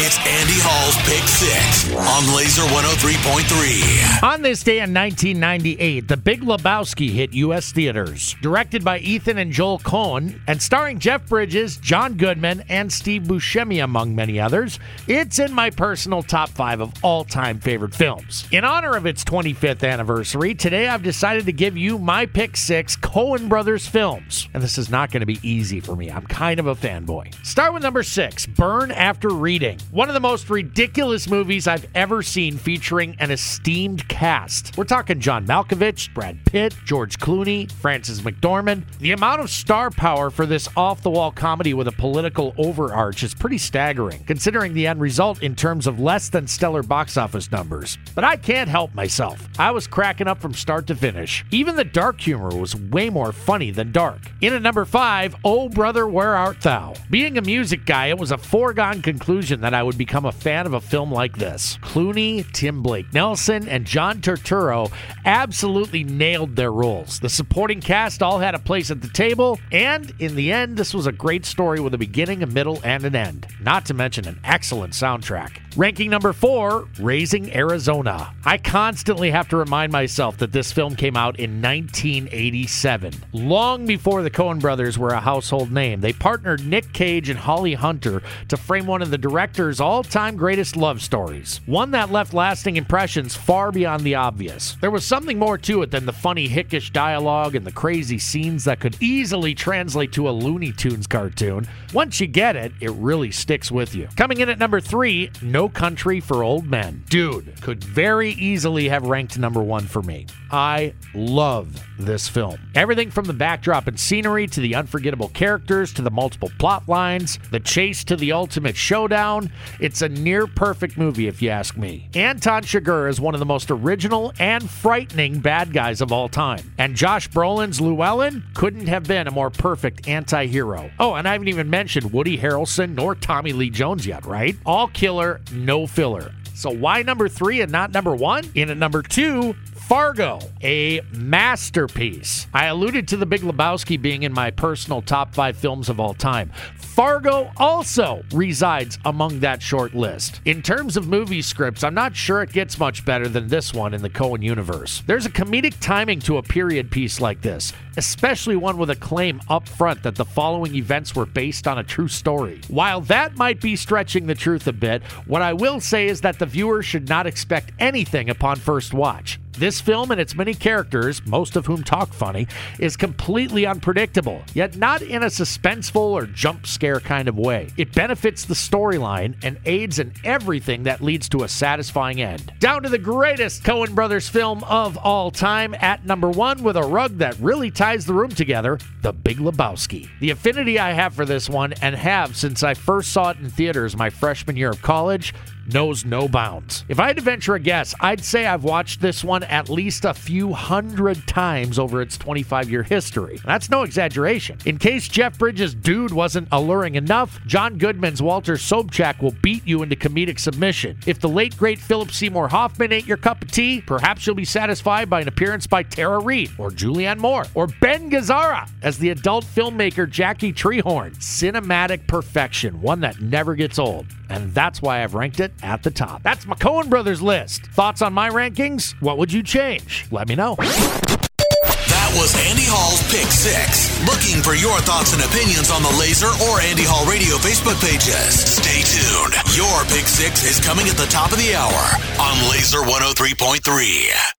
It's Andy Hall's Pick Six on Laser 103.3. On this day in 1998, The Big Lebowski hit U.S. theaters. Directed by Ethan and Joel Coen and starring Jeff Bridges, John Goodman, and Steve Buscemi, among many others, it's in my personal top five of all time favorite films. In honor of its 25th anniversary, today I've decided to give you my pick six Coen Brothers films. And this is not going to be easy for me. I'm kind of a fanboy. Start with number six Burn After Reading. One of the most ridiculous movies I've ever seen featuring an esteemed cast. We're talking John Malkovich, Brad Pitt, George Clooney, Frances McDormand. The amount of star power for this off the wall comedy with a political overarch is pretty staggering, considering the end result in terms of less than stellar box office numbers. But I can't help myself. I was cracking up from start to finish. Even the dark humor was way more funny than dark. In at number five, Oh Brother, Where Art Thou? Being a music guy, it was a foregone conclusion that I would become a fan of a film like this. Clooney, Tim Blake Nelson, and John Turturro absolutely nailed their roles. The supporting cast all had a place at the table, and in the end, this was a great story with a beginning, a middle, and an end. Not to mention an excellent soundtrack. Ranking number four, Raising Arizona. I constantly have to remind myself that this film came out in 1987. Long before the Coen brothers were a household name, they partnered Nick Cage and Holly Hunter to frame one of the director's all time greatest love stories. One that left lasting impressions far beyond the obvious. There was something more to it than the funny, hickish dialogue and the crazy scenes that could easily translate to a Looney Tunes cartoon. Once you get it, it really sticks with you. Coming in at number three, No Country for Old Men. Dude, could very easily have ranked number one for me. I love this film. Everything from the backdrop and scenery to the unforgettable characters to the multiple plot lines, the chase to the ultimate showdown. It's a near perfect movie, if you ask me. Anton Chigurh is one of the most original and frightening bad guys of all time. And Josh Brolin's Llewellyn couldn't have been a more perfect anti hero. Oh, and I haven't even mentioned Woody Harrelson nor Tommy Lee Jones yet, right? All killer, no filler. So why number three and not number one? In at number two, Fargo, a masterpiece. I alluded to The Big Lebowski being in my personal top five films of all time. Fargo also resides among that short list. In terms of movie scripts, I'm not sure it gets much better than this one in the Coen universe. There's a comedic timing to a period piece like this, especially one with a claim up front that the following events were based on a true story. While that might be stretching the truth a bit, what I will say is that the viewer should not expect anything upon first watch. This film and its many characters, most of whom talk funny, is completely unpredictable, yet not in a suspenseful or jump scare kind of way. It benefits the storyline and aids in everything that leads to a satisfying end. Down to the greatest Coen Brothers film of all time at number one with a rug that really ties the room together The Big Lebowski. The affinity I have for this one and have since I first saw it in theaters my freshman year of college knows no bounds. If I had to venture a guess, I'd say I've watched this one at least a few hundred times over its 25 year history. That's no exaggeration. In case Jeff Bridges' dude wasn't alluring enough, John Goodman's Walter Sobchak will beat you into comedic submission. If the late great Philip Seymour Hoffman ain't your cup of tea, perhaps you'll be satisfied by an appearance by Tara Reid or Julianne Moore or Ben Gazzara as the adult filmmaker Jackie Treehorn. Cinematic perfection, one that never gets old. And that's why I've ranked it at the top. That's my Coen Brothers list. Thoughts on my rankings? What would you change? Let me know. That was Andy Hall's Pick Six. Looking for your thoughts and opinions on the Laser or Andy Hall Radio Facebook pages. Stay tuned. Your Pick Six is coming at the top of the hour on Laser 103.3.